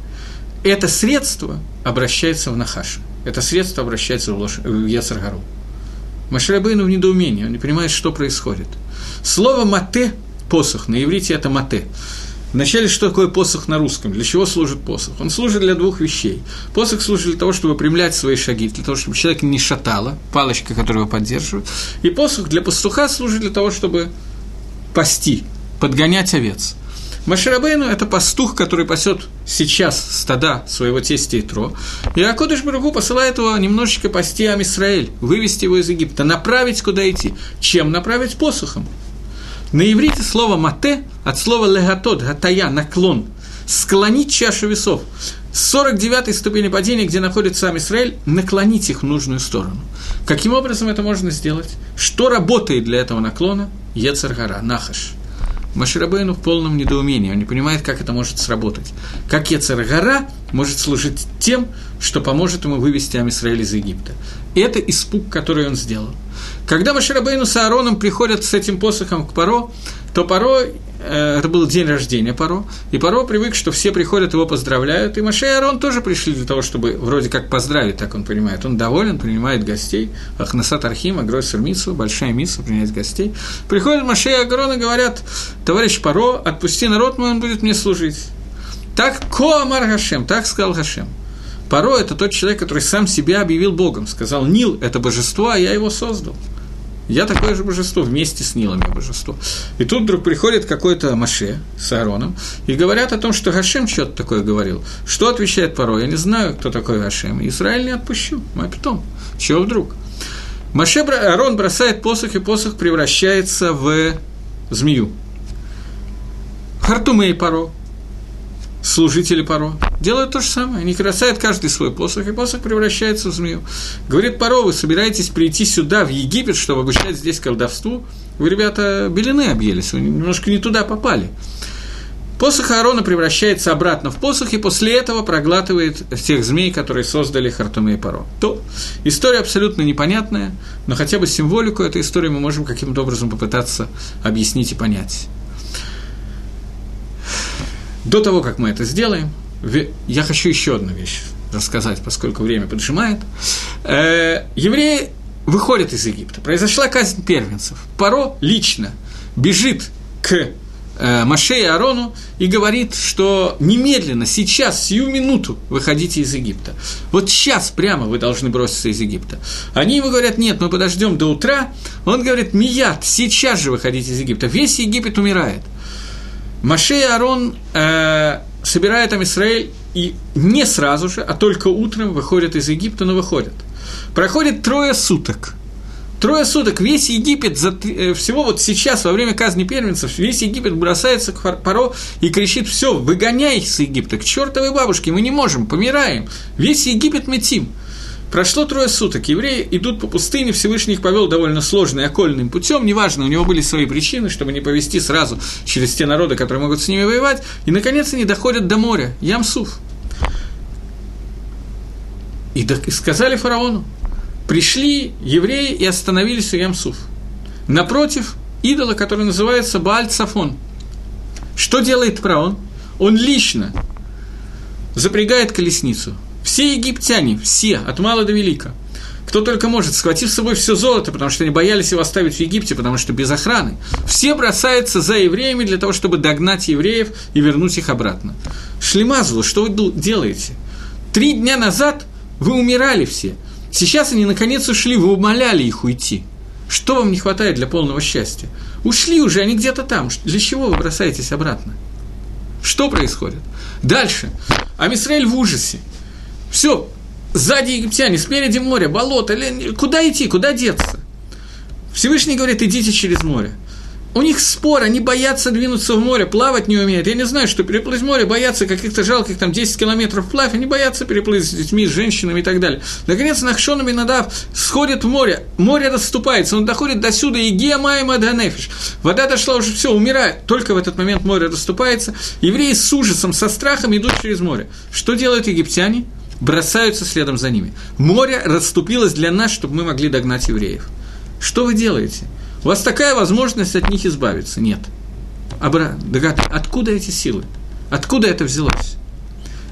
Это средство обращается в Нахаша. Это средство обращается в, Лош... в Яцергару. Маширабейну в недоумении, он не понимает, что происходит. Слово «мате» – посох, на иврите это «мате». Вначале, что такое посох на русском? Для чего служит посох? Он служит для двух вещей. Посох служит для того, чтобы выпрямлять свои шаги, для того, чтобы человек не шатало, палочка, которая его поддерживает. И посох для пастуха служит для того, чтобы пасти, подгонять овец. Маширабейну – это пастух, который пасет сейчас стада своего тестя Итро. И Акодыш Баругу посылает его немножечко пасти Амисраэль, вывести его из Египта, направить, куда идти. Чем направить? Посохом. На иврите слово «мате» от слова «легатот», «гатая», «наклон», склонить чашу весов. С 49-й ступени падения, где находится сам Израиль, наклонить их в нужную сторону. Каким образом это можно сделать? Что работает для этого наклона? Ецаргара, Нахаш – Маширабейну в полном недоумении, он не понимает, как это может сработать. Как Ецаргара может служить тем, что поможет ему вывести Амисраэль из Египта. Это испуг, который он сделал. Когда Маширабейну с Аароном приходят с этим посохом к Паро, то Паро, это был день рождения Паро, и Паро привык, что все приходят, его поздравляют, и Маше и Аарон тоже пришли для того, чтобы вроде как поздравить, так он понимает. Он доволен, принимает гостей, Ахнасат Архима, Гройсер Митсу, большая Митсу, принять гостей. Приходят Маше и Аарон и говорят, товарищ Паро, отпусти народ он будет мне служить. Так Коамар Гашем, так сказал Гашем. Паро – это тот человек, который сам себя объявил Богом. Сказал, Нил – это божество, а я его создал. Я такое же божество, вместе с Нилом я божество. И тут вдруг приходит какой-то Маше с Аароном и говорят о том, что Гашем что-то такое говорил. Что отвечает Паро? Я не знаю, кто такой Гашем. Израиль не отпущу. А потом? Чего вдруг? Маше, Аарон бросает посох, и посох превращается в змею. Хартумей Паро, служители Паро, делают то же самое. Они красают каждый свой посох, и посох превращается в змею. Говорит Паро, вы собираетесь прийти сюда, в Египет, чтобы обучать здесь колдовству? Вы, ребята, белины объелись, вы немножко не туда попали. Посох Аарона превращается обратно в посох, и после этого проглатывает тех змей, которые создали Хартуме и Паро. То история абсолютно непонятная, но хотя бы символику этой истории мы можем каким-то образом попытаться объяснить и понять. До того, как мы это сделаем, я хочу еще одну вещь рассказать, поскольку время поджимает. Э, евреи выходят из Египта. Произошла казнь первенцев. Паро лично бежит к э, Маше и Арону и говорит, что немедленно, сейчас, сию минуту выходите из Египта. Вот сейчас прямо вы должны броситься из Египта. Они ему говорят, нет, мы подождем до утра. Он говорит, Мият, сейчас же выходите из Египта. Весь Египет умирает. Маше и Арон э, собирают там и не сразу же, а только утром выходят из Египта, но выходят. Проходит трое суток. Трое суток весь Египет, за, э, всего вот сейчас, во время казни первенцев, весь Египет бросается к Паро и кричит, все, выгоняй с Египта, к чертовой бабушке, мы не можем, помираем. Весь Египет метим. Прошло трое суток, евреи идут по пустыне, Всевышний их повел довольно сложным окольным путем, неважно, у него были свои причины, чтобы не повести сразу через те народы, которые могут с ними воевать, и, наконец, они доходят до моря, Ямсуф. И сказали фараону, пришли евреи и остановились у Ямсуф. Напротив идола, который называется Бааль Цафон. Что делает фараон? Он лично запрягает колесницу – все египтяне, все, от мала до велика, кто только может, схватив с собой все золото, потому что они боялись его оставить в Египте, потому что без охраны, все бросаются за евреями для того, чтобы догнать евреев и вернуть их обратно. Шлемазлу, что вы делаете? Три дня назад вы умирали все. Сейчас они наконец ушли, вы умоляли их уйти. Что вам не хватает для полного счастья? Ушли уже, они где-то там. Для чего вы бросаетесь обратно? Что происходит? Дальше. Амисраэль в ужасе. Все, сзади египтяне, спереди море, болото, куда идти, куда деться? Всевышний говорит, идите через море. у них спор, они боятся двинуться в море, плавать не умеют. Я не знаю, что переплыть море, боятся каких-то жалких там 10 километров вплавь, они боятся переплыть с детьми, с женщинами и так далее. Наконец, Нахшон и Надав сходит в море, море расступается, он доходит до сюда, и Геомайма Данефиш. Вода дошла уже, все, умирает. Только в этот момент море расступается. Евреи с ужасом, со страхом идут через море. Что делают египтяне? Бросаются следом за ними. Море расступилось для нас, чтобы мы могли догнать евреев. Что вы делаете? У вас такая возможность от них избавиться. Нет. Абра, откуда эти силы? Откуда это взялось?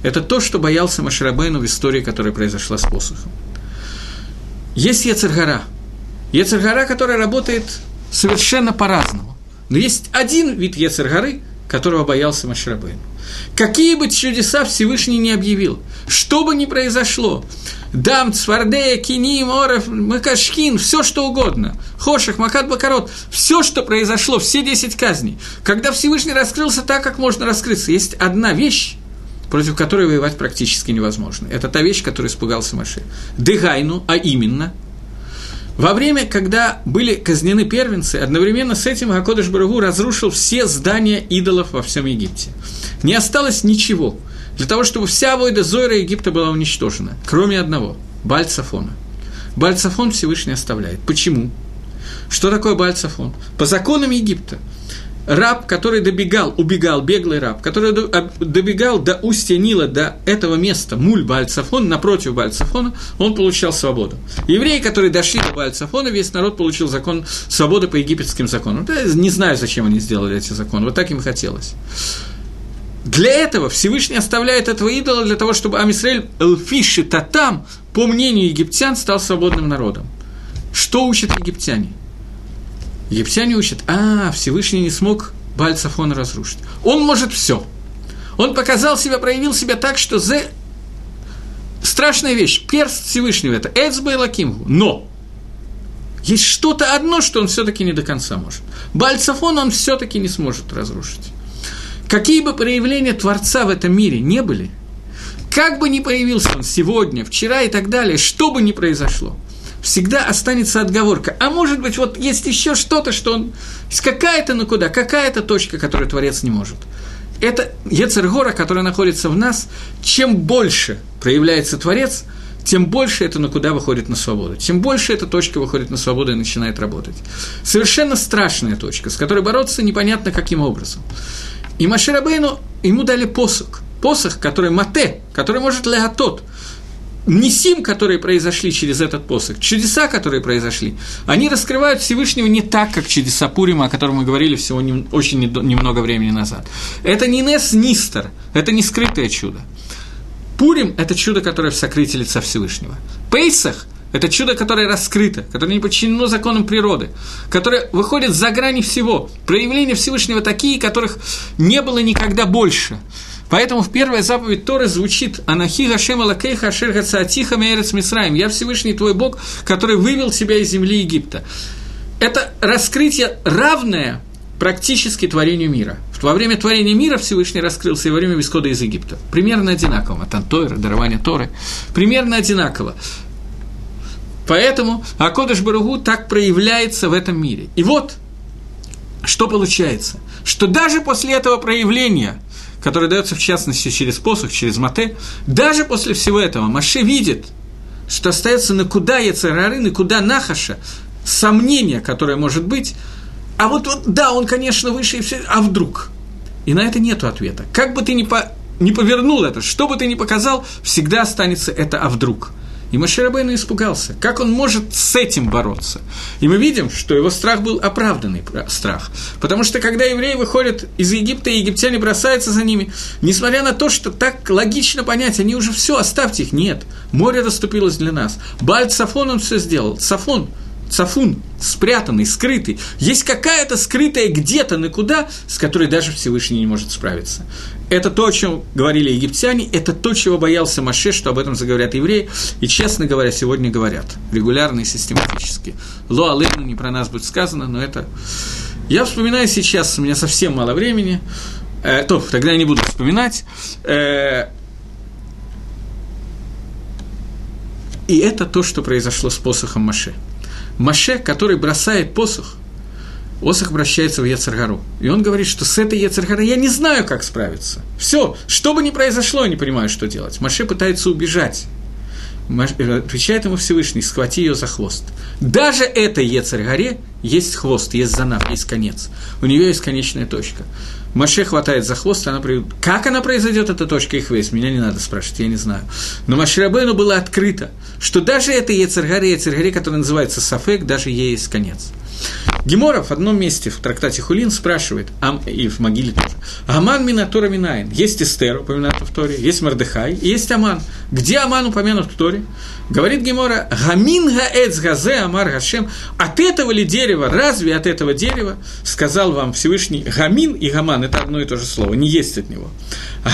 Это то, что боялся Маширабейну в истории, которая произошла с посохом. Есть Ецергара. Ецергара, которая работает совершенно по-разному. Но есть один вид Ецергары, которого боялся Маширабейну. Какие бы чудеса Всевышний не объявил, что бы ни произошло, Дам, Цвардея, Киним, Оров, Макашкин, все что угодно, Хошах, Макат Бакарот, все, что произошло, все десять казней, когда Всевышний раскрылся так, как можно раскрыться, есть одна вещь, против которой воевать практически невозможно. Это та вещь, которой испугался Маше. Дыгайну, а именно, во время, когда были казнены первенцы, одновременно с этим Акодыш Барагу разрушил все здания идолов во всем Египте. Не осталось ничего – для того, чтобы вся войда Зойра Египта была уничтожена, кроме одного – Бальцафона. Бальцафон Всевышний оставляет. Почему? Что такое Бальцафон? По законам Египта раб, который добегал, убегал, беглый раб, который добегал до устья Нила, до этого места, муль Бальцафон, напротив Бальцафона, он получал свободу. Евреи, которые дошли до Бальцафона, весь народ получил закон свободы по египетским законам. Не знаю, зачем они сделали эти законы, вот так им хотелось. Для этого Всевышний оставляет этого идола для того, чтобы Амисраэль Элфиши Татам, по мнению египтян, стал свободным народом. Что учат египтяне? Египтяне учат, а, Всевышний не смог Бальцафона разрушить. Он может все. Он показал себя, проявил себя так, что зе... страшная вещь, перст Всевышнего это Эцба и Лакимгу. Но есть что-то одно, что он все-таки не до конца может. Бальцафон он все-таки не сможет разрушить. Какие бы проявления Творца в этом мире не были, как бы ни появился он сегодня, вчера и так далее, что бы ни произошло, всегда останется отговорка. А может быть, вот есть еще что-то, что он... Какая-то, ну куда, какая-то точка, которую Творец не может. Это Ецергора, которая находится в нас, чем больше проявляется Творец, тем больше это на куда выходит на свободу, тем больше эта точка выходит на свободу и начинает работать. Совершенно страшная точка, с которой бороться непонятно каким образом. И Маширабейну ему дали посох, посох, который мате, который может леатот, Несим, которые произошли через этот посох, чудеса, которые произошли, они раскрывают Всевышнего не так, как чудеса Пурима, о котором мы говорили всего не, очень немного времени назад. Это не Нес Нистер, это не скрытое чудо. Пурим – это чудо, которое в сокрытии лица Всевышнего. Пейсах это чудо, которое раскрыто, которое не подчинено законам природы, которое выходит за грани всего. Проявления Всевышнего такие, которых не было никогда больше. Поэтому в первой заповедь Торы звучит «Анахи Гашем Алакей Хашер Гацаатиха Меерец Мисраим» «Я Всевышний твой Бог, который вывел тебя из земли Египта». Это раскрытие равное практически творению мира. Во время творения мира Всевышний раскрылся и во время исхода из Египта. Примерно одинаково. Тантойра, дарование Торы. Примерно одинаково. Поэтому Акодыш Баругу так проявляется в этом мире. И вот, что получается, что даже после этого проявления, которое дается в частности через посох, через мате, даже после всего этого Маше видит, что остается на куда Яцерары, на куда Нахаша, сомнение, которое может быть, а вот, вот да, он, конечно, выше и все, а вдруг? И на это нет ответа. Как бы ты ни, по, ни повернул это, что бы ты ни показал, всегда останется это «а вдруг?». И Маширабейна испугался. Как он может с этим бороться? И мы видим, что его страх был оправданный страх. Потому что когда евреи выходят из Египта, и египтяне бросаются за ними, несмотря на то, что так логично понять, они уже все, оставьте их. Нет, море расступилось для нас. Бальт Сафон он все сделал. Сафон, Цафун, спрятанный, скрытый. Есть какая-то скрытая где-то на куда, с которой даже Всевышний не может справиться. Это то, о чем говорили египтяне, это то, чего боялся Маше, что об этом заговорят евреи, и, честно говоря, сегодня говорят, регулярно и систематически. Ло Алейну не про нас будет сказано, но это... Я вспоминаю сейчас, у меня совсем мало времени, э, то, тогда я не буду вспоминать, э, и это то, что произошло с посохом Маше. Маше, который бросает посох, Осах обращается в Ецаргару. И он говорит, что с этой Ецаргарой я не знаю, как справиться. Все, что бы ни произошло, я не понимаю, что делать. Маше пытается убежать. Э, отвечает ему Всевышний, схвати ее за хвост. Даже этой Ецаргаре есть хвост, есть занав, есть конец. У нее есть конечная точка. Маше хватает за хвост, она приведет. Как она произойдет, эта точка их весь, меня не надо спрашивать, я не знаю. Но Маширабейну было открыто, что даже этой Ецергаре, Ецергаре, которая называется Сафек, даже ей есть конец. Гемора в одном месте в трактате Хулин спрашивает, ам, и в могиле тоже, Аман Минатора Минайн. Есть Эстер, упомянута в Торе, есть Мардыхай, есть Аман. Где Аман упомянут в Торе? Говорит Гемора, Гамин Гаэц Газе Амар Гашем. От этого ли дерева, разве от этого дерева, сказал вам Всевышний, Гамин и Гаман, это одно и то же слово, не есть от него.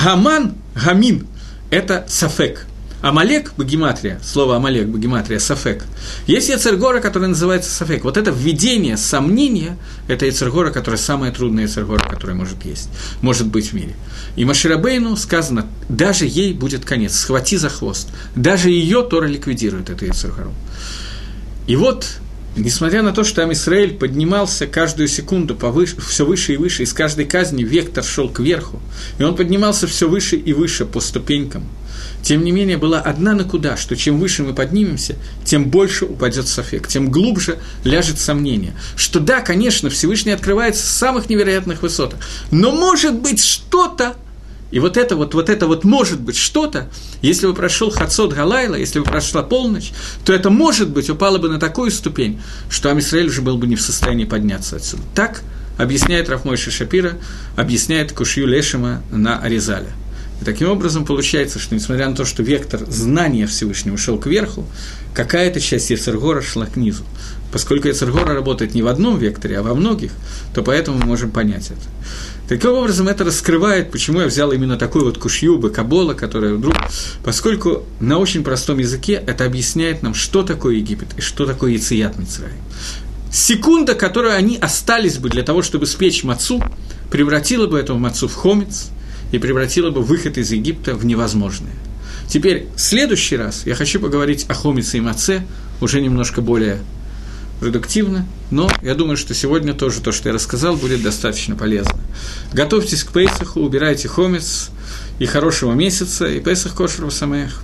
Гаман, Гамин, это Сафек – Амалек, богематрия, слово Амалек, богематрия, Сафек. Есть Яцергора, который называется Сафек. Вот это введение сомнения, это Яцергора, которая самая трудная Яцергора, которая может есть, может быть в мире. И Маширабейну сказано, даже ей будет конец, схвати за хвост. Даже ее Тора ликвидирует, эту Яцергору. И вот Несмотря на то, что там Израиль поднимался каждую секунду повыше, все выше и выше, из каждой казни вектор шел кверху, и он поднимался все выше и выше по ступенькам – тем не менее, была одна на куда, что чем выше мы поднимемся, тем больше упадет софек, тем глубже ляжет сомнение. Что да, конечно, Всевышний открывается с самых невероятных высотах, но может быть что-то, и вот это вот, вот это вот может быть что-то, если бы прошел Хацот Галайла, если бы прошла полночь, то это, может быть, упало бы на такую ступень, что Амисраэль уже был бы не в состоянии подняться отсюда. Так объясняет Рафмойша Шапира, объясняет Кушью Лешима на Аризале. И таким образом получается, что несмотря на то, что вектор знания Всевышнего шел кверху, какая-то часть Ецергора шла к низу. Поскольку Ецергора работает не в одном векторе, а во многих, то поэтому мы можем понять это. Таким образом, это раскрывает, почему я взял именно такую вот кушью, кабола, которая вдруг, поскольку на очень простом языке это объясняет нам, что такое Египет и что такое Яцият Мицрай. Секунда, которую они остались бы для того, чтобы спечь мацу, превратила бы эту мацу в хомец – и превратила бы выход из Египта в невозможное. Теперь, в следующий раз я хочу поговорить о Хомице и Маце, уже немножко более продуктивно, но я думаю, что сегодня тоже то, что я рассказал, будет достаточно полезно. Готовьтесь к Пейсаху, убирайте хомец и хорошего месяца, и Пейсах Кошерова Самех.